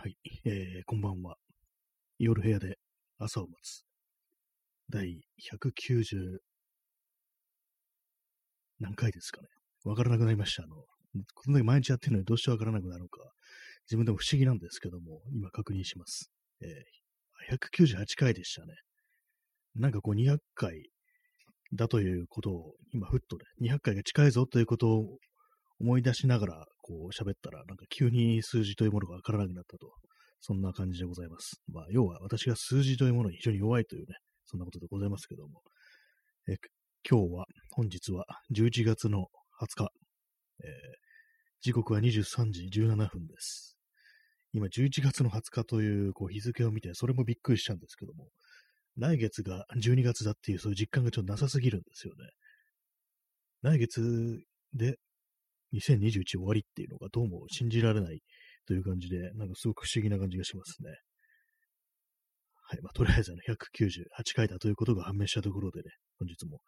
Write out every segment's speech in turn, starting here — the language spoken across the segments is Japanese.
はい、えー、こんばんは。夜部屋で朝を待つ。第190何回ですかね。わからなくなりました。あの、こんだけ毎日やってるのにどうしてわからなくなるのか、自分でも不思議なんですけども、今確認します。えー、198回でしたね。なんかこう200回だということを、今ふっとね、200回が近いぞということを思い出しながら、こう喋ったら、なんか急に数字というものがわからなくなったと。そんな感じでございます。まあ、要は私が数字というものに非常に弱いというね、そんなことでございますけども。え今日は、本日は11月の20日、えー、時刻は23時17分です。今、11月の20日というこう日付を見て、それもびっくりしたんですけども、来月が12月だっていう、そういう実感がちょっとなさすぎるんですよね。来月で2021終わりっていうのがどうも信じられないという感じで、なんかすごく不思議な感じがしますね。はい。まあ、とりあえずあの198回だということが判明したところでね、本日も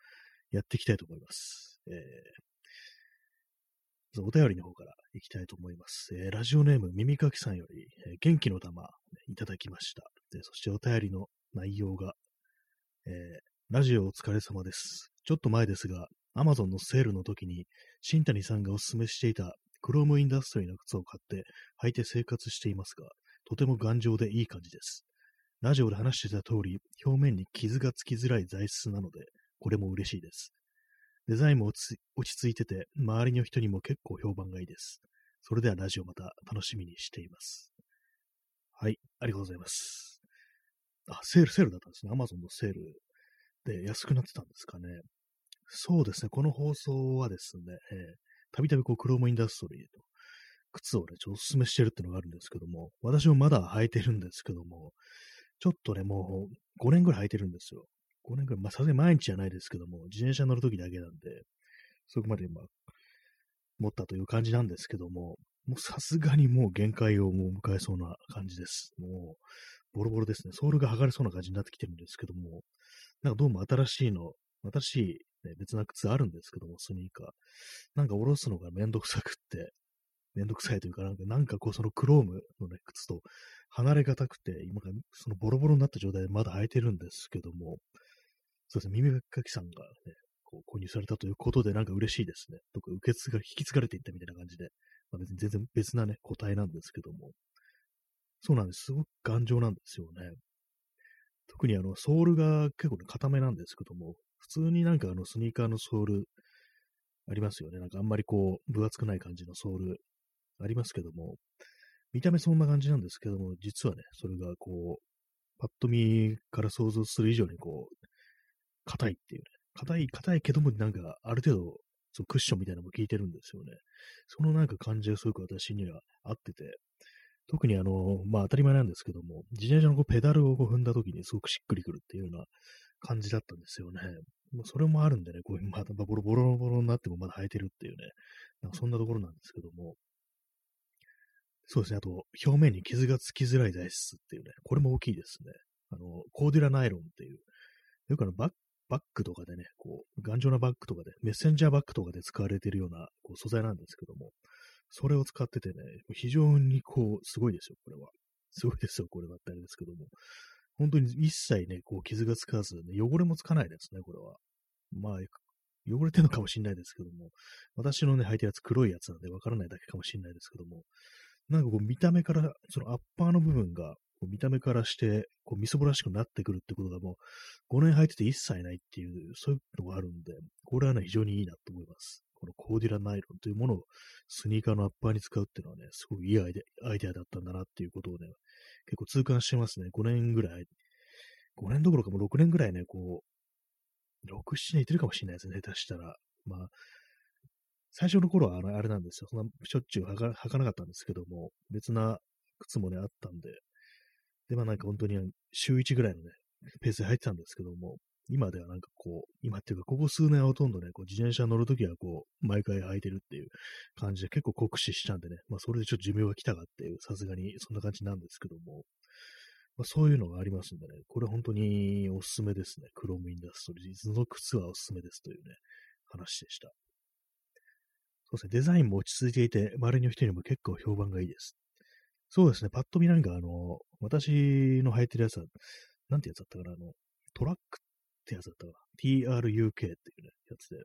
やっていきたいと思います。えー、お便りの方からいきたいと思います。えー、ラジオネーム耳かきさんより、えー、元気の玉、ね、いただきました。でそしてお便りの内容が、えー、ラジオお疲れ様です。ちょっと前ですが、アマゾンのセールの時に、新谷さんがお勧めしていたクロームインダストリーの靴を買って履いて生活していますが、とても頑丈でいい感じです。ラジオで話してた通り、表面に傷がつきづらい材質なので、これも嬉しいです。デザインも落ち着いてて、周りの人にも結構評判がいいです。それではラジオまた楽しみにしています。はい、ありがとうございます。あ、セール、セールだったんですね。アマゾンのセールで安くなってたんですかね。そうですね、この放送はですね、たびたびこう、クロームインダストリーと、靴をね、ちょっとお勧めしてるってのがあるんですけども、私もまだ履いてるんですけども、ちょっとね、もう5年ぐらい履いてるんですよ。5年ぐらい、まあさすがに毎日じゃないですけども、自転車乗るときだけなんで、そこまで今、持ったという感じなんですけども、もうさすがにもう限界をもう迎えそうな感じです。もう、ボロボロですね。ソールが剥がれそうな感じになってきてるんですけども、なんかどうも新しいの、新しいね、別な靴あるんですけども、スニーカー。なんか下ろすのがめんどくさくって、めんどくさいというか、なんか、なんかこう、そのクロームのね、靴と離れがたくて、今からそのボロボロになった状態でまだ履いてるんですけども、そうですね、耳かきさんがね、こう購入されたということで、なんか嬉しいですね。とか、受け継が、引き継がれていったみたいな感じで、まあ、別に全然別なね、個体なんですけども、そうなんです。すごく頑丈なんですよね。特にあの、ソールが結構ね、固めなんですけども、普通になんかあのスニーカーのソールありますよね。なんかあんまりこう、分厚くない感じのソールありますけども、見た目そんな感じなんですけども、実はね、それがこう、パッと見から想像する以上にこう、硬いっていうね、硬い、硬いけどもなんかある程度、そうクッションみたいなのも効いてるんですよね。そのなんか感じがすごく私には合ってて、特にあの、まあ当たり前なんですけども、自転車のこうペダルをこう踏んだ時にすごくしっくりくるっていうような感じだったんですよね。もうそれもあるんでね、こういうまたボロボロボロになってもまだ生えてるっていうね、なんかそんなところなんですけども、そうですね、あと、表面に傷がつきづらい材質っていうね、これも大きいですね。あの、コーデュラナイロンっていう、よくあのバッバッグとかでね、こう、頑丈なバッグとかで、メッセンジャーバッグとかで使われているようなこう素材なんですけども、それを使っててね、非常にこう、すごいですよ、これは。すごいですよ、これはってあれですけども。本当に一切ね、こう傷がつかず、ね、汚れもつかないですね、これは。まあ、汚れてるのかもしれないですけども、私のね、履いたやつ黒いやつなんでわからないだけかもしれないですけども、なんかこう見た目から、そのアッパーの部分が、見た目からして、こうみそぼらしくなってくるってことがもう5年履いてて一切ないっていう、そういうのがあるんで、これはね、非常にいいなと思います。このコーディラナイロンというものをスニーカーのアッパーに使うっていうのはね、すごくいいアイデアイデアだったんだなっていうことをね、結構痛感してますね。5年ぐらい、5年どころかもう6年ぐらいね、こう、6、7年いってるかもしれないですね、下手したら。まあ、最初の頃はあれなんですよ。そんなしょっちゅう履かかなかったんですけども、別な靴もね、あったんで、で、まあなんか本当に週1ぐらいのね、ペースで入ってたんですけども、今ではなんかこう、今っていうか、ここ数年はほとんどね、こう自転車乗るときはこう、毎回履いてるっていう感じで結構酷使したんでね、まあそれでちょっと寿命が来たかっていう、さすがにそんな感じなんですけども、まあ、そういうのがありますんでね、これ本当におすすめですね。クロームインダストリーズの靴はおすすめですというね、話でした。そうですね、デザインも落ち着いていて、周りの人にも結構評判がいいです。そうですね、パッと見なんかあの、私の履いてるやつは、なんてやつだったかな、あの、トラックってやつだったかな。TRUK っていうね、やつで、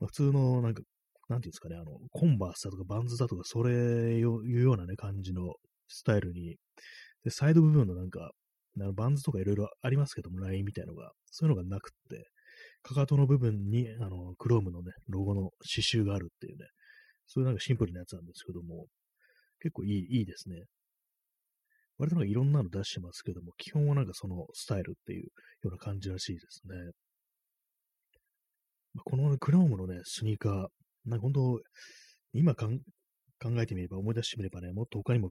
まあ、普通のなんか、なんていうんですかね、あの、コンバースだとかバンズだとか、それいうようなね、感じのスタイルに、で、サイド部分のなんか、あのバンズとかいろいろありますけども、ラインみたいのが、そういうのがなくって、かかとの部分に、あの、クロームのね、ロゴの刺繍があるっていうね、そういうなんかシンプルなやつなんですけども、結構いい、いいですね。割となんかいろんなの出してますけども、基本はなんかそのスタイルっていうような感じらしいですね。まあ、この、ね、クロームのね、スニーカー、なんか本当、今考えてみれば、思い出してみればね、もっと他にも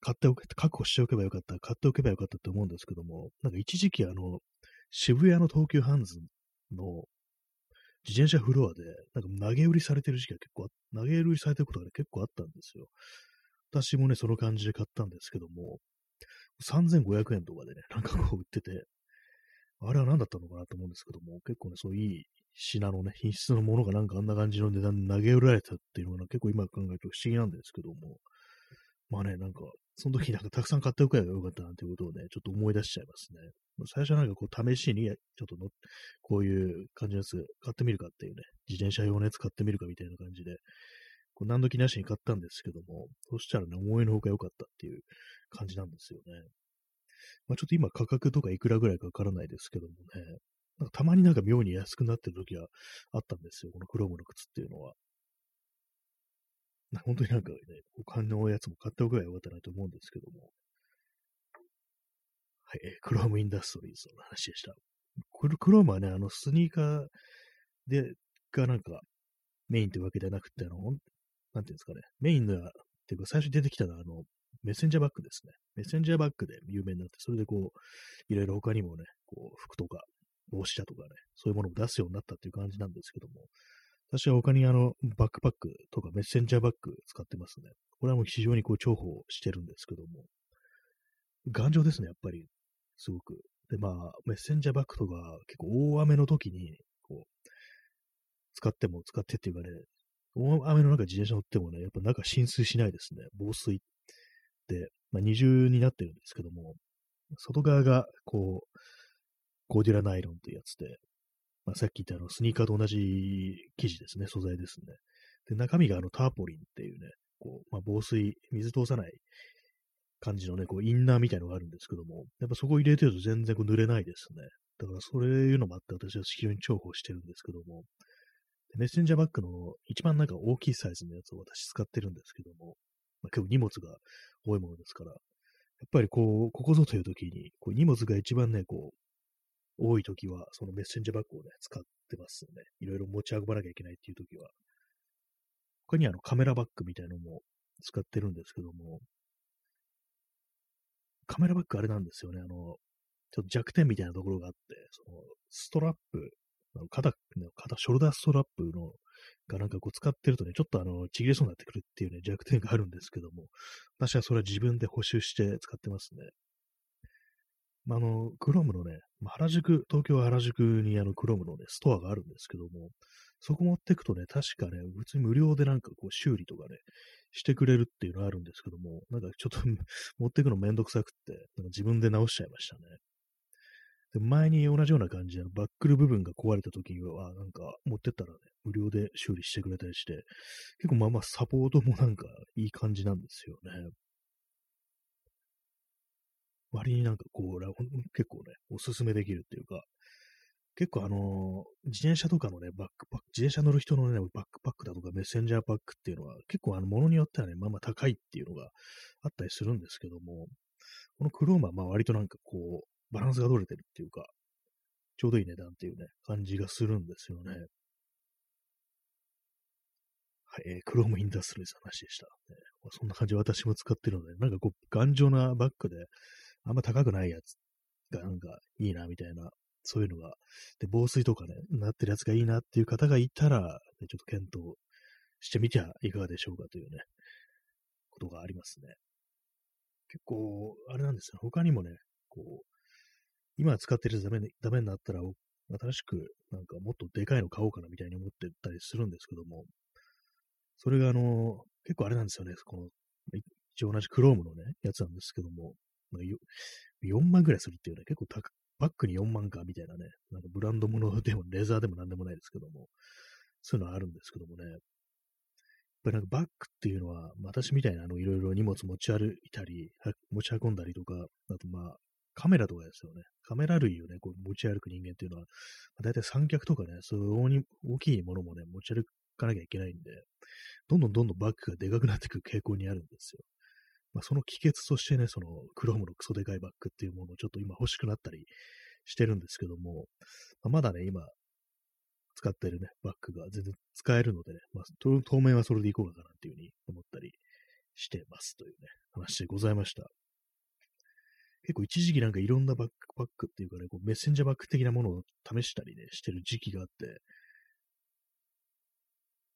買っておけ、確保しておけばよかった、買っておけばよかったって思うんですけども、なんか一時期あの、渋谷の東急ハンズの自転車フロアで、なんか投げ売りされてる時期が結構、投げ売りされてることが、ね、結構あったんですよ。私もね、その感じで買ったんですけども、3500円とかでね、なんかこう売ってて、あれは何だったのかなと思うんですけども、結構ね、そういい品のね、品質のものがなんかあんな感じの値段で投げ売られたっていうのが結構今考えると不思議なんですけども、まあね、なんか、その時なんかたくさん買っておけばよかったなっていうことをね、ちょっと思い出しちゃいますね。最初はなんかこう試しに、ちょっとの、こういう感じのやつ買ってみるかっていうね、自転車用のやつ買ってみるかみたいな感じで、こう何時なしに買ったんですけども、そしたらね、思いのほか良かったっていう感じなんですよね。まあ、ちょっと今価格とかいくらぐらいかわからないですけどもね、なんかたまになんか妙に安くなってる時はあったんですよ、このクロームの靴っていうのは。本当になんかね、他のやつも買っておけばよかったなと思うんですけども。はい、クロームインダストリーズの話でした。これクロームはね、あの、スニーカーで、がなんか、メインというわけではなくて、あの、なんていうんですかね、メインの、っていうか最初に出てきたのは、あの、メッセンジャーバッグですね。メッセンジャーバッグで有名になって、それでこう、いろいろ他にもね、こう、服とか、帽子だとかね、そういうものを出すようになったっていう感じなんですけども、私は他にあの、バックパックとかメッセンジャーバッグ使ってますね。これはもう非常にこう重宝してるんですけども、頑丈ですね、やっぱり。すごく。で、まあ、メッセンジャーバッグとか結構大雨の時に、こう、使っても使ってっていうかね、大雨の中自転車乗ってもね、やっぱ中浸水しないですね。防水って、まあ、二重になってるんですけども、外側がこう、ゴディラナイロンというやつで、まあ、さっき言ったあのスニーカーと同じ生地ですね、素材ですね。で、中身があのターポリンっていうね、こう、まあ、防水、水通さない感じのね、こう、インナーみたいのがあるんですけども、やっぱそこ入れてると全然こう濡れないですね。だからそういうのもあって私は非常に重宝してるんですけども、メッセンジャーバッグの一番なんか大きいサイズのやつを私使ってるんですけども、まあ、結構荷物が多いものですから、やっぱりこう、ここぞという時に、こう荷物が一番ね、こう、多い時は、そのメッセンジャーバッグをね、使ってますね。いろいろ持ち運ばなきゃいけないっていう時は。他にあのカメラバッグみたいなのも使ってるんですけども、カメラバッグあれなんですよね。あの、ちょっと弱点みたいなところがあって、そのストラップ、あの肩、肩、ショルダーストラップのがなんかこう使ってるとね、ちょっとあの、ちぎれそうになってくるっていうね、弱点があるんですけども、私はそれは自分で補修して使ってますね。まあ、あの、クロームのね、原宿、東京原宿にあのクロームのね、ストアがあるんですけども、そこ持ってくとね、確かね、普通に無料でなんかこう修理とかね、してくれるっていうのがあるんですけども、なんかちょっと 持ってくのめんどくさくって、なんか自分で直しちゃいましたね。前に同じような感じで、バックル部分が壊れた時には、なんか持ってったらね、無料で修理してくれたりして、結構まあまあサポートもなんかいい感じなんですよね。割になんかこう、結構ね、おすすめできるっていうか、結構あのー、自転車とかのね、バックパック、自転車乗る人のね、バックパックだとかメッセンジャーパックっていうのは、結構あの、ものによってはね、まあまあ高いっていうのがあったりするんですけども、このクローマー、まあ割となんかこう、バランスが取れてるっていうか、ちょうどいい値段っていうね、感じがするんですよね。はい、えー、クロームインダストリーズの話でした。ね、そんな感じで私も使ってるので、なんかこう、頑丈なバッグで、あんま高くないやつがなんかいいな、みたいな、そういうのが、で、防水とかね、なってるやつがいいなっていう方がいたら、ね、ちょっと検討してみてはいかがでしょうかというね、ことがありますね。結構、あれなんですよ。他にもね、こう、今使ってるダメダメになったら、新しくなんかもっとでかいの買おうかなみたいに思ってたりするんですけども、それがあの、結構あれなんですよね。この一応同じクロームのね、やつなんですけども、4万ぐらいするっていうね、結構高バッグに4万かみたいなね、なんかブランド物でもレザーでもなんでもないですけども、そういうのはあるんですけどもね、やっぱりなんかバッグっていうのは、私みたいなあのいろいろ荷物持ち歩いたり、持ち運んだりとか、あとまあ、カメラとかですよね。カメラ類をね、こう持ち歩く人間っていうのは、だいたい三脚とかね、そういう大きいものもね、持ち歩かなきゃいけないんで、どんどんどんどんバッグがでかくなっていく傾向にあるんですよ。まあ、その帰結としてね、そのクロームのクソでかいバッグっていうものをちょっと今欲しくなったりしてるんですけども、まあ、まだね、今、使ってるね、バッグが全然使えるのでね、まあ、当面はそれでいこうかなっていうふうに思ったりしてますというね、話でございました。結構一時期なんかいろんなバックパックっていうかね、こうメッセンジャーバッグ的なものを試したりね、してる時期があって、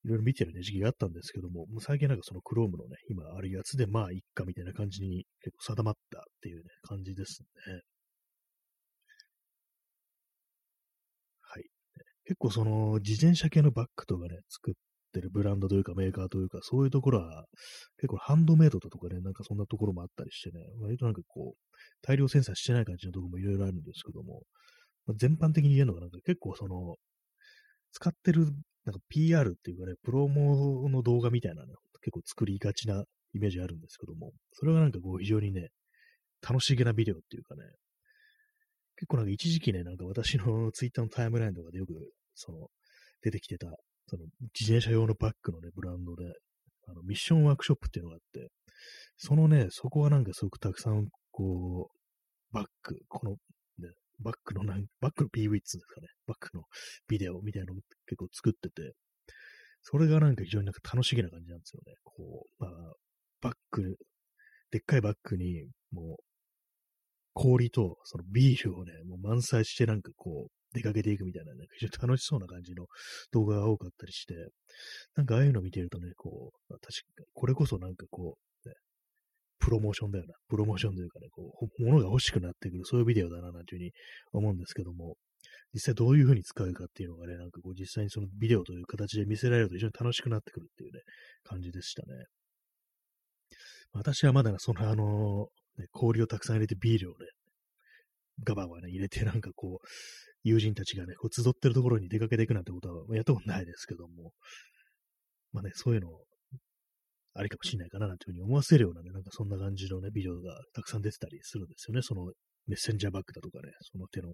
いろいろ見てるね、時期があったんですけども、もう最近なんかその Chrome のね、今あるやつでまあいっかみたいな感じに結構定まったっていうね、感じですね。はい。結構その自転車系のバッグとかね、作ってるブランドというかメーカーというか、そういうところは結構ハンドメイドだとかね、なんかそんなところもあったりしてね、割となんかこう、大量生産してない感じのところもいろいろあるんですけども、まあ、全般的に言えるのがなんか結構その、使ってるなんか PR っていうかね、プロモの動画みたいなの結構作りがちなイメージあるんですけども、それがなんかこう非常にね、楽しげなビデオっていうかね、結構なんか一時期ね、なんか私の ツイッターのタイムラインとかでよく、その、出てきてた、その自転車用のバッグのね、ブランドで、あの、ミッションワークショップっていうのがあって、そのね、そこはなんかすごくたくさん、こう、バッグ、このねバックのなん、バックの PV っつうんですかね。バックのビデオみたいなの結構作ってて、それがなんか非常になんか楽しげな感じなんですよね。こう、まあ、バック、でっかいバッグに、もう、氷とそのビールをね、もう満載してなんかこう、出かけていくみたいなね、非常に楽しそうな感じの動画が多かったりして、なんかああいうの見てるとね、こう、確かに、これこそなんかこう、ねプロモーションだよな。プロモーションというかね、こう、物が欲しくなってくる、そういうビデオだな、なんていうふうに思うんですけども、実際どういうふうに使うかっていうのがね、なんかこう、実際にそのビデオという形で見せられると非常に楽しくなってくるっていうね、感じでしたね。私はまだその、あのね、氷をたくさん入れてビールをね、ガバガバね、入れてなんかこう、友人たちがね、こう集ってるところに出かけていくなんてことはやったことないですけども、まあね、そういうのありかもしれないかななんていうふうに思わせるようなね、なんかそんな感じのね、ビデオがたくさん出てたりするんですよね。そのメッセンジャーバッグだとかね、その手の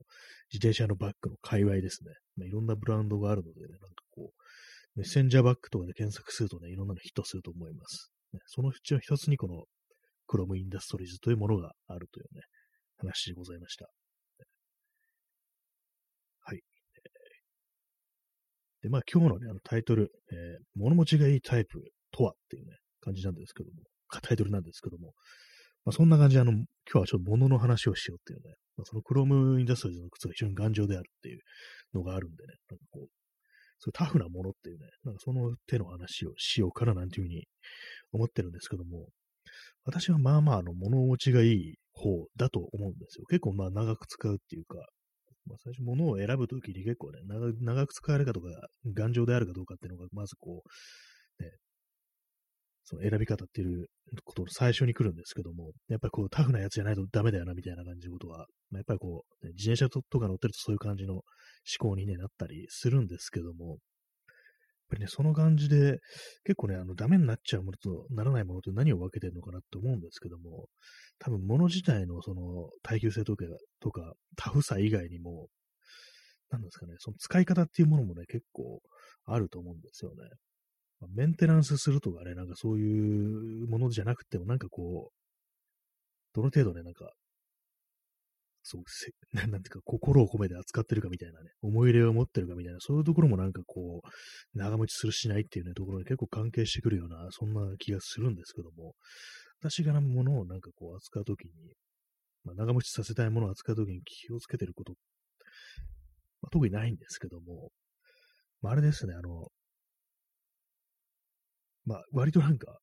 自転車のバッグの界隈ですね。まあ、いろんなブランドがあるのでね、なんかこう、メッセンジャーバッグとかで検索するとね、いろんなのヒットすると思います。ね、そのうちの一つにこのクロムインダストリーズというものがあるというね、話でございました。はい。で、まあ今日のね、あのタイトル、えー、物持ちがいいタイプとはっていうね、感じなんですけども、タイトルなんですけども、まあ、そんな感じで、あの、今日はちょっと物の話をしようっていうね、まあ、そのクロームインダストリーの靴が非常に頑丈であるっていうのがあるんでね、なんかこう、そうタフなものっていうね、なんかその手の話をしようかななんていうふうに思ってるんですけども、私はまあまああの物持ちがいい方だと思うんですよ。結構まあ長く使うっていうか、まあ、最初物を選ぶときに結構ね長、長く使えるかとか、頑丈であるかどうかっていうのが、まずこう、ね、その選び方っていうことの最初に来るんですけども、やっぱりこうタフなやつじゃないとダメだよなみたいな感じのことは、まあ、やっぱりこう、ね、自転車とか乗ってるとそういう感じの思考に、ね、なったりするんですけども、ぱりね、その感じで、結構ね、あの、ダメになっちゃうものとならないものと何を分けてるのかなって思うんですけども、多分物自体のその耐久性とか、とかタフさ以外にも、なんですかね、その使い方っていうものもね、結構あると思うんですよね。まメンテナンスするとかね、なんかそういうものじゃなくても、なんかこう、どの程度ね、なんか、そう、せ なんていうか、心を込めて扱ってるかみたいなね、思い入れを持ってるかみたいな、そういうところもなんかこう、長持ちするしないっていうね、ところに結構関係してくるような、そんな気がするんですけども、私がなものをなんかこう扱うときに、まあ、長持ちさせたいものを扱うときに気をつけてること、まあ、特にないんですけども、まあ、あれですね、あの、まあ、割となんか、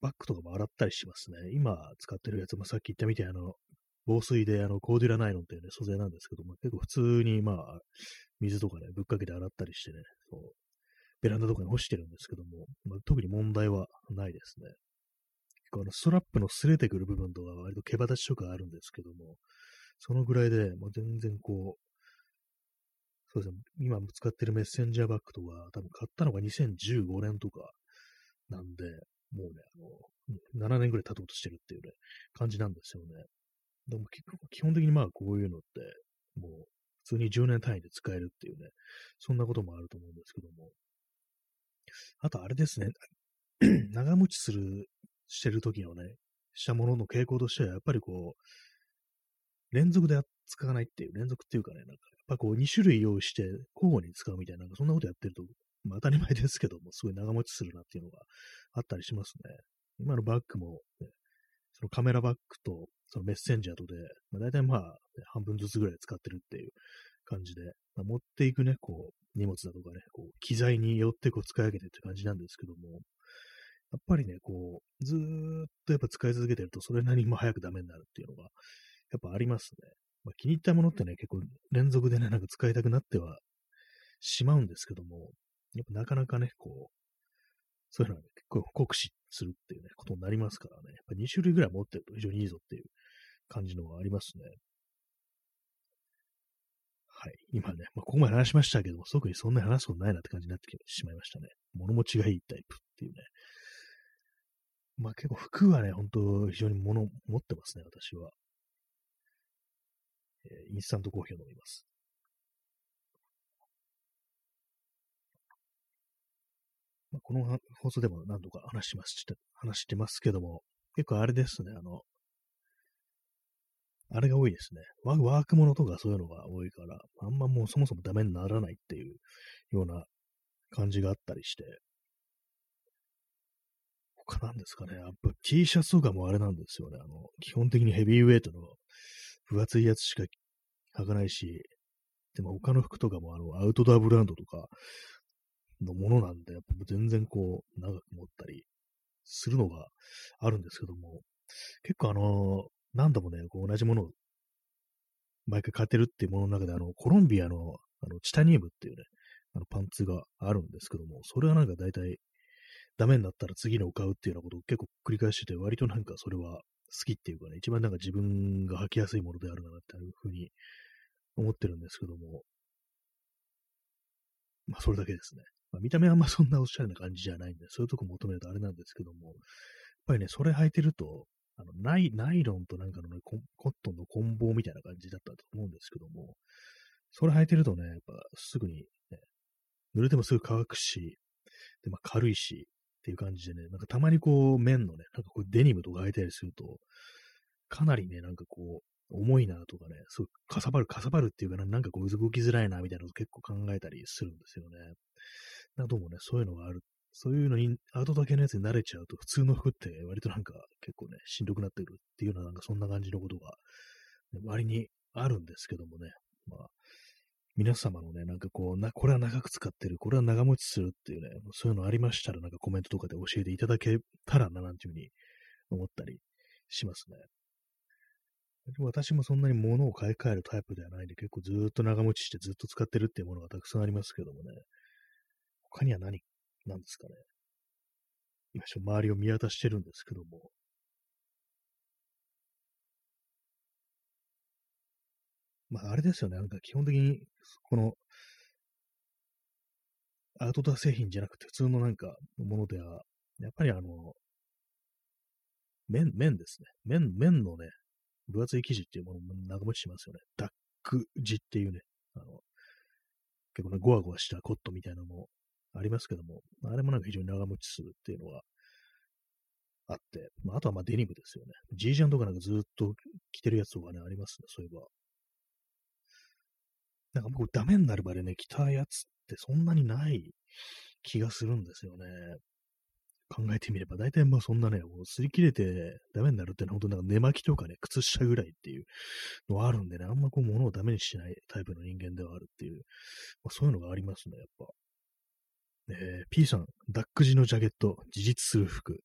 バッグとかも洗ったりしますね。今使ってるやつ、まあ、さっき言ったみたいな、あの、防水で、あの、コーデュラナイロンっていうね、素材なんですけども、結構普通に、まあ、水とかね、ぶっかけて洗ったりしてね、そう、ベランダとかに干してるんですけども、まあ、特に問題はないですね。結構あのストラップの擦れてくる部分とか割と毛羽立ちとかあるんですけども、そのぐらいで、もう全然こう、そうですね、今使ってるメッセンジャーバッグとか、多分買ったのが2015年とかなんで、もうね、あの、7年ぐらい経とうとしてるっていうね、感じなんですよね。でも基本的にまあこういうのって、もう普通に10年単位で使えるっていうね、そんなこともあると思うんですけども。あとあれですね、長持ちする、してる時のね、したものの傾向としては、やっぱりこう、連続で使わないっていう、連続っていうかね、なんか、やっぱこう2種類用意して交互に使うみたいな、そんなことやってると、まあ当たり前ですけども、すごい長持ちするなっていうのがあったりしますね。今のバッグも、ね、そのカメラバッグと、そのメッセンジャーとで、まあ、大体まあ、半分ずつぐらい使ってるっていう感じで、まあ、持っていくね、こう、荷物だとかね、こう、機材によってこう使い上げてって感じなんですけども、やっぱりね、こう、ずーっとやっぱ使い続けてると、それなりにも早くダメになるっていうのが、やっぱありますね。まあ、気に入ったものってね、結構連続でね、なんか使いたくなってはしまうんですけども、やっぱなかなかね、こう、そういうのは、ね、結構酷使するっていうね、ことになりますからね、やっぱ2種類ぐらい持ってると非常にいいぞっていう感じのがありますね。はい。今ね、まあ、ここまで話しましたけども、特にそんなに話すことないなって感じになってしまいましたね。物持ちがいいタイプっていうね。まあ結構服はね、本当非常に物持ってますね、私は。えー、インスタントコーヒーを飲みます。まあ、この放送でも何度か話します、話してますけども、結構あれですね、あの、あれが多いですね。ワークものとかそういうのが多いから、あんまもうそもそもダメにならないっていうような感じがあったりして、他なんですかね。やっぱ T シャツとかもあれなんですよね。あの、基本的にヘビーウェイトの分厚いやつしか履かないし、でも他の服とかもあの、アウトドアブランドとかのものなんで、やっぱ全然こう、長く持ったりするのがあるんですけども、結構あの、何度もね、こう同じものを毎回買ってるっていうものの中で、あの、コロンビアの、あの、チタニウムっていうね、あのパンツがあるんですけども、それはなんか大体ダメになったら次のを買うっていうようなことを結構繰り返してて、割となんかそれは好きっていうかね、一番なんか自分が履きやすいものであるなっていうふうに思ってるんですけども、まあそれだけですね。まあ、見た目はあんまそんなおしゃれな感じじゃないんで、そういうとこ求めるとあれなんですけども、やっぱりね、それ履いてると、あのナイナイロンとなんかのねコ、ットンの棍棒みたいな感じだったと思うんですけども、それ履いてるとね、やっぱすぐに、ね、濡れてもすぐ乾くし、で、まあ軽いし、っていう感じでね、なんかたまにこう、綿のね、なんかこうデニムとか履いたりすると、かなりね、なんかこう、重いなとかね、すごいかさばる、かさばるっていうかな、なんかこう、動きづらいなみたいなのを結構考えたりするんですよね。などもね、そういうのがある。そういうのに、アウトだけのやつに慣れちゃうと、普通の服って割となんか結構ね、しんどくなってくるっていうような、なんかそんな感じのことが、割にあるんですけどもね。まあ、皆様のね、なんかこう、な、これは長く使ってる、これは長持ちするっていうね、そういうのありましたら、なんかコメントとかで教えていただけたらな、なんていうふうに思ったりしますね。私もそんなに物を買い替えるタイプではないんで、結構ずっと長持ちしてずっと使ってるっていうものがたくさんありますけどもね。他には何、なんですかね。今、周りを見渡してるんですけども。まあ、あれですよね。なんか基本的に、この、アウトドア製品じゃなくて普通のなんかものでは、やっぱりあの、麺、麺ですね。麺、麺のね、分厚い生地っていうものも長持ちしますよね。ダック地っていうね、あの、結構ね、ゴワゴワしたコットみたいなのもありますけども、あれもなんか非常に長持ちするっていうのがあって、まあ、あとはまあデニムですよね。ジージャンとかなんかずっと着てるやつとかね、ありますね、そういえば。なんか僕ダメになるまでね、着たやつってそんなにない気がするんですよね。考えてみれば、大体まあそんなね、もう擦り切れてダメになるってのは本当なんか寝巻きとかね、靴下ぐらいっていうのはあるんでね、あんまこう物をダメにしないタイプの人間ではあるっていう、まあ、そういうのがありますね、やっぱ。えー、P さん、ダック地のジャケット、自立する服。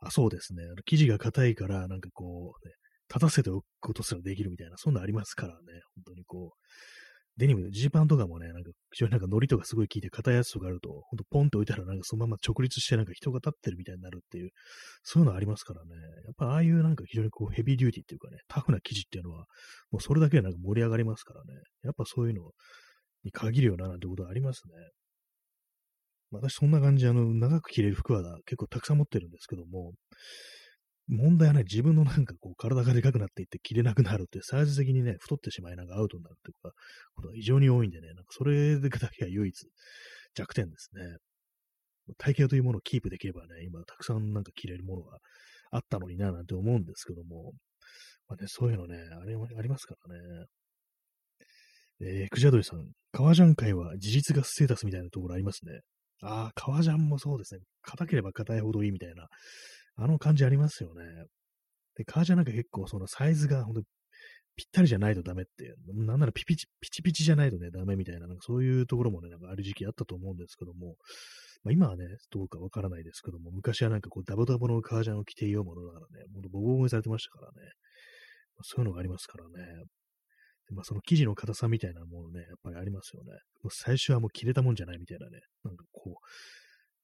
あ、そうですね。あの生地が硬いから、なんかこう、ね、立たせておくことすらできるみたいな、そんなありますからね。本当にこう、デニム、ジーパンとかもね、なんか、非常になんかノリとかすごい効いて硬いやつとかあると、ほんとポンって置いたらなんかそのまま直立してなんか人が立ってるみたいになるっていう、そういうのありますからね。やっぱああいうなんか非常にこうヘビーデューティーっていうかね、タフな生地っていうのは、もうそれだけでなんか盛り上がりますからね。やっぱそういうのに限るよななんてことはありますね。私そんな感じ、あの、長く着れる服は結構たくさん持ってるんですけども、問題はね、自分のなんかこう、体がでかくなっていって着れなくなるって、サイズ的にね、太ってしまいなんかアウトになるっていうことが非常に多いんでね、なんかそれだけが唯一弱点ですね。体型というものをキープできればね、今たくさんなんか着れるものがあったのにな、なんて思うんですけども、まあね、そういうのね、あれありますからね。えー、クジャドリさん、革ジャン界は事実がステータスみたいなところありますね。ああ、革ジャンもそうですね。硬ければ硬いほどいいみたいなあの感じありますよね。で、革ジャンなんか結構そのサイズが本当ぴったりじゃないとダメって、なんならピピチ、ピチピチじゃないとね、ダメみたいな、なんかそういうところもね、なんかある時期あったと思うんですけども、まあ、今はね、どうかわからないですけども、昔はなんかこう、ダボダボの革ジャンを着ていようものだからね、ほんとボコボコにされてましたからね、まあ、そういうのがありますからね。まあ、その生地の硬さみたいなものね、やっぱりありますよね。もう最初はもう着れたもんじゃないみたいなね、なんかこう、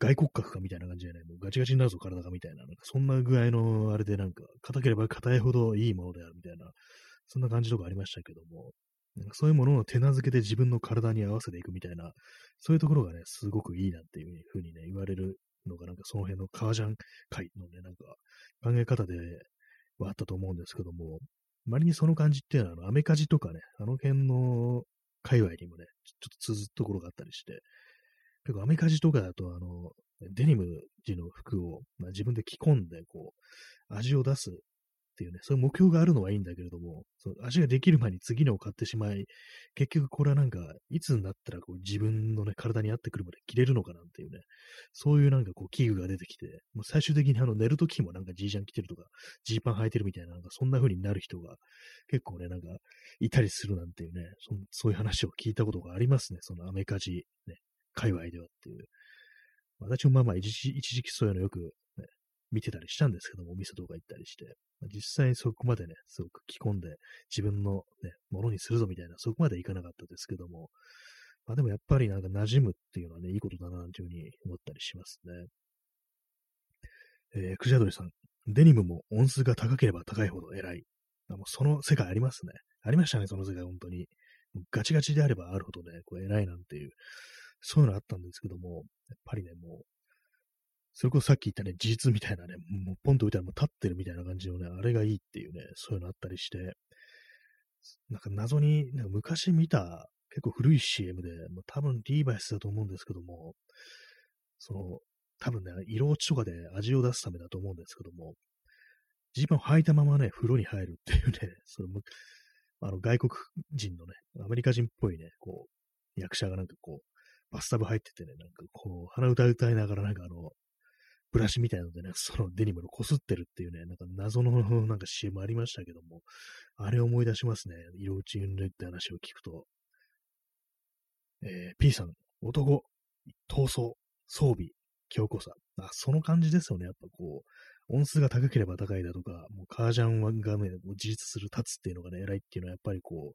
外骨格かみたいな感じでね、もうガチガチになるぞ体がみたいな、なんかそんな具合のあれでなんか、硬ければ硬いほどいいものであるみたいな、そんな感じとかありましたけども、なんかそういうものを手なずけて自分の体に合わせていくみたいな、そういうところがね、すごくいいなっていうふうにね、言われるのが、なんかその辺の革ジャン界のね、なんか考え方ではあったと思うんですけども、割にその感じっていうのは、あの、アメカジとかね、あの辺の界隈にもね、ちょっと通ずるところがあったりして、結構アメカジとかだと、あの、デニム地の服を、まあ、自分で着込んで、こう、味を出すっていうね、そういう目標があるのはいいんだけれども、その味ができる前に次のを買ってしまい、結局これはなんか、いつになったらこう自分のね、体に合ってくるまで着れるのかなんていうね、そういうなんかこう器具が出てきて、もう最終的にあの寝るときもなんかジージャン着てるとか、ジーパン履いてるみたいな、なんかそんな風になる人が結構ね、なんかいたりするなんていうね、そそういう話を聞いたことがありますね、そのアメカジ、ね、界隈ではっていう。私もまあまあ一時期そういうのよく、見てたりしたんですけども、お店とか行ったりして、まあ、実際にそこまでね、すごく着込んで自分のね、ものにするぞみたいな、そこまでいかなかったですけども、まあでもやっぱりなんか馴染むっていうのはね、いいことだな、というふうに思ったりしますね。えー、クジャドリさん、デニムも音数が高ければ高いほど偉い。あもうその世界ありますね。ありましたね、その世界、本当に。ガチガチであればあるほどね、こう偉いなんていう、そういうのあったんですけども、やっぱりね、もう、それこそさっき言ったね、事実みたいなね、もうポンと置いたらもう立ってるみたいな感じのね、あれがいいっていうね、そういうのあったりして、なんか謎に、なんか昔見た結構古い CM で、もう多分リーバイスだと思うんですけども、その、多分ね、色落ちとかで味を出すためだと思うんですけども、ジーパンを履いたままね、風呂に入るっていうね、そのあの外国人のね、アメリカ人っぽいね、こう、役者がなんかこう、バスタブ入っててね、なんかこう、鼻歌歌いながらなんかあの、ブラシみたいなのでね、そのデニムの擦ってるっていうね、なんか謎のなんか CM ありましたけども、あれ思い出しますね。色打ち云々って話を聞くと。えー、P さん、男、闘争、装備、強固さ。あ、その感じですよね。やっぱこう、音数が高ければ高いだとか、もうカージャンがね、もう自立する、立つっていうのがね、偉いっていうのはやっぱりこ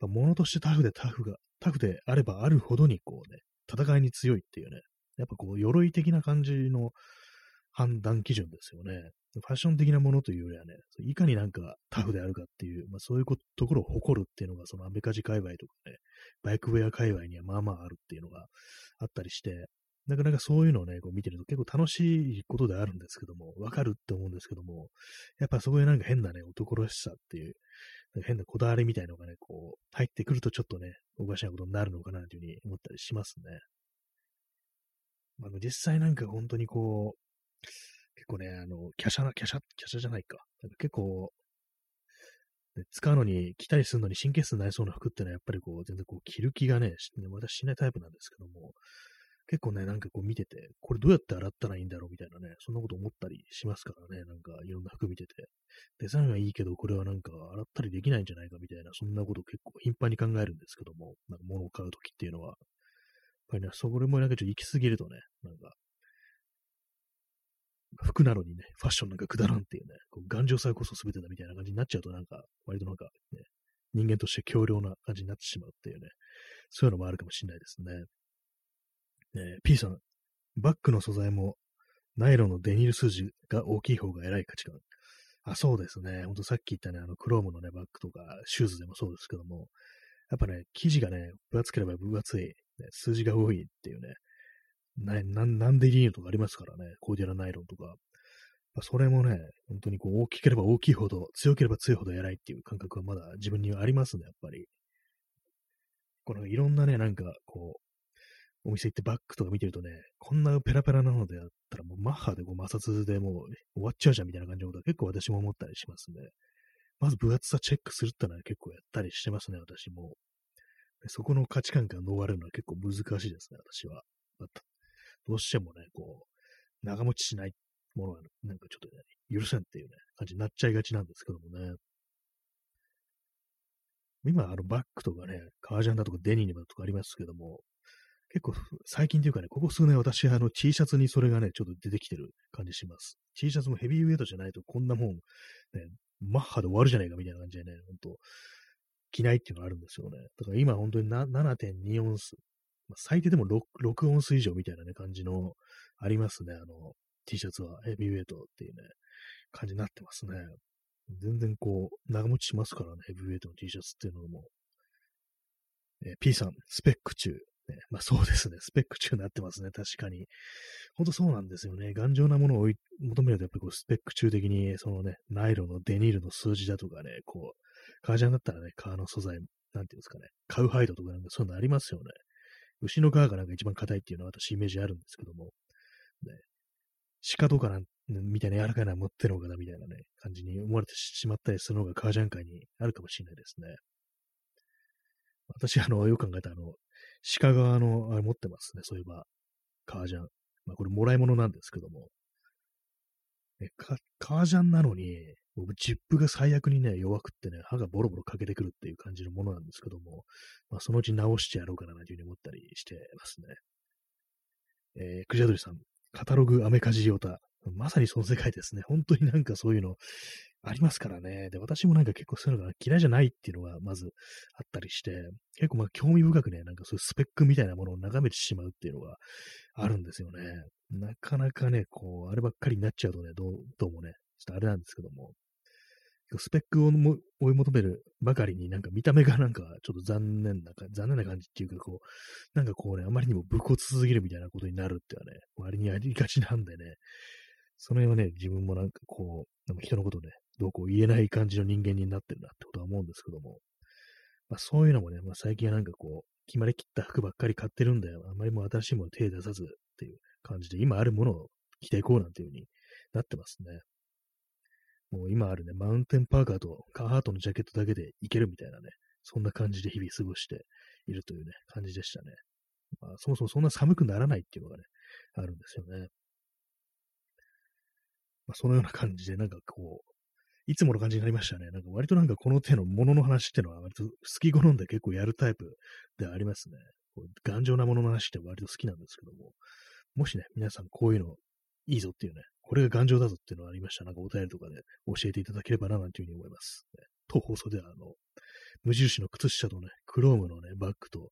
う、物としてタフでタフが、タフであればあるほどにこうね、戦いに強いっていうね、やっぱこう、鎧的な感じの判断基準ですよね。ファッション的なものというよりはね、いかになんかタフであるかっていう、まあ、そういうところを誇るっていうのが、そのアメカジ界隈とかね、バイクウェア界隈にはまあまああるっていうのがあったりして、なかなかそういうのをね、こう見てると結構楽しいことであるんですけども、わかるって思うんですけども、やっぱそこでなんか変なね、男らしさっていう、変なこだわりみたいのがね、こう、入ってくるとちょっとね、おかしなことになるのかなというふうに思ったりしますね。まあ、実際なんか本当にこう、結構ね、あの、華奢な、華奢、華奢じゃないか。なんか結構、ね、使うのに、着たりするのに神経質になりそうな服ってのはやっぱりこう、全然こう、着る気がね、私しないタイプなんですけども、結構ね、なんかこう見てて、これどうやって洗ったらいいんだろうみたいなね、そんなこと思ったりしますからね、なんかいろんな服見てて。デザインはいいけど、これはなんか洗ったりできないんじゃないかみたいな、そんなこと結構頻繁に考えるんですけども、なんか物を買うときっていうのは。やっぱりね、それもなんかちょっと行き過ぎるとね、なんか、服なのにね、ファッションなんかくだらんっていうね、こう頑丈さこそ全てだみたいな感じになっちゃうとなんか、割となんかね、人間として強量な感じになってしまうっていうね、そういうのもあるかもしれないですね。え、P さん、バッグの素材もナイロンのデニール数字が大きい方が偉い価値観。あ、そうですね。ほんとさっき言ったね、あの、クロームのね、バッグとか、シューズでもそうですけども、やっぱね、生地がね、分厚ければ分厚い、ね、数字が多いっていうね、な、ななんでリーヌとかありますからね、コーディアラナイロンとか。それもね、本当にこう大きければ大きいほど、強ければ強いほど偉いっていう感覚はまだ自分にはありますね、やっぱり。このいろんなね、なんかこう、お店行ってバッグとか見てるとね、こんなペラペラなのであったらもうマッハでこう摩擦でもう終わっちゃうじゃんみたいな感じのことは結構私も思ったりしますね。まず分厚さチェックするってのは結構やったりしてますね、私も。そこの価値観が逃れるのは結構難しいですね、私は。どうしてもね、こう、長持ちしないものは、なんかちょっとね、許せんっていうね、感じになっちゃいがちなんですけどもね。今、あの、バッグとかね、革ジャンだとかデニムとかありますけども、結構、最近というかね、ここ数年私、あの、T シャツにそれがね、ちょっと出てきてる感じします。T シャツもヘビーウェイトじゃないと、こんなもん、ね、マッハで終わるじゃないかみたいな感じでね、ほんと、着ないっていうのがあるんですよね。だから今本当に7.2オンス、まあ、最低でも 6, 6オンス以上みたいなね、感じの、ありますね。あの、T シャツはヘビーウェイトっていうね、感じになってますね。全然こう、長持ちしますからね、ヘビーウェイトの T シャツっていうのも。えー、P さん、スペック中。ね、まあそうですね、スペック中になってますね、確かに。ほんとそうなんですよね。頑丈なものを求めると、やっぱりこう、スペック中的に、そのね、ナイロンのデニールの数字だとかね、こう、革ジャンだったらね、革の素材、なんていうんですかね、カウハイドとかなんかそういうのありますよね。牛の皮がなんか一番硬いっていうのは私イメージあるんですけども、ね、鹿とかなんみたいな柔らかいのは持ってるのかなみたいなね、感じに思われてしまったりするのが革ジャン界にあるかもしれないですね。私、あの、よく考えたあの、鹿側の、あれ持ってますね、そういえば、革ジャン。まあ、これ、もらい物なんですけども。ね、革ジャンなのに、僕ジップが最悪にね、弱くってね、歯がボロボロかけてくるっていう感じのものなんですけども、まあ、そのうち直してやろうかなというふうに思ったりしてますね。えー、クジャドリさん、カタログアメカジヨタ。まさにその世界ですね。本当になんかそういうのありますからね。で、私もなんか結構そういうのが嫌いじゃないっていうのがまずあったりして、結構まあ興味深くね、なんかそういうスペックみたいなものを眺めてしまうっていうのがあるんですよね。なかなかね、こう、あればっかりになっちゃうとね、どう、どうもね、ちょっとあれなんですけども、スペックを追い求めるばかりになんか見た目がなんかちょっと残念な、残念な感じっていうかこう、なんかこうね、あまりにも武骨すぎるみたいなことになるってはね、割にありがちなんでね、その辺はね、自分もなんかこう、なんか人のことね、どうこう言えない感じの人間になってるなってことは思うんですけども、まあそういうのもね、まあ最近はなんかこう、決まりきった服ばっかり買ってるんで、あんまりもう新しいもの手出さずっていう感じで、今あるものを着ていこうなんていう風になってますね。もう今あるね、マウンテンパーカーとカーハートのジャケットだけでいけるみたいなね、そんな感じで日々過ごしているというね、感じでしたね。まあ、そもそもそんな寒くならないっていうのがね、あるんですよね。まあ、そのような感じで、なんかこう、いつもの感じになりましたね。なんか割となんかこの手のものの話っていうのは割と好き好んで結構やるタイプではありますね。こう頑丈なものの話って割と好きなんですけども、もしね、皆さんこういうのいいぞっていうね、これが頑丈だぞっていうのがありましたら、なんかお便りとかで教えていただければな、なんていうふうに思います。ね、当放送では、あの、無印の靴下とね、クロームのね、バッグと、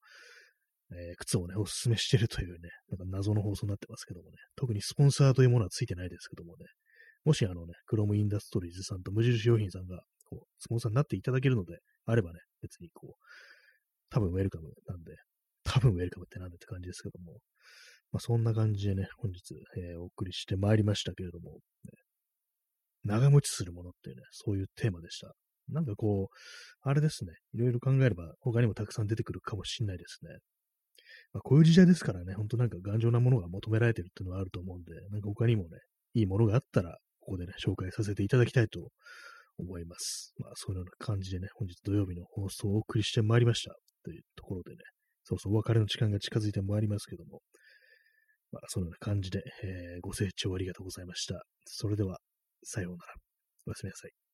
えー、靴をね、おすすめしてるというね、なんか謎の放送になってますけどもね、特にスポンサーというものはついてないですけどもね、もしあのね、クロームインダストリーズさんと無印良品さんが、こう、スポンサーになっていただけるのであればね、別にこう、多分ウェルカムなんで、多分ウェルカムってなんでって感じですけども、まあ、そんな感じでね、本日、えー、お送りしてまいりましたけれども、ね、長持ちするものっていうね、そういうテーマでした。なんかこう、あれですね、いろいろ考えれば他にもたくさん出てくるかもしれないですね。まあ、こういう時代ですからね、ほんとなんか頑丈なものが求められてるっていうのはあると思うんで、なんか他にもね、いいものがあったら、ここでね、紹介させていただきたいと思います。まあ、そのような感じでね、本日土曜日の放送をお送りしてまいりました。というところでね、そうそうお別れの時間が近づいてまいりますけども、まあ、そのような感じで、えー、ご清聴ありがとうございました。それでは、さようなら。おやすみなさい。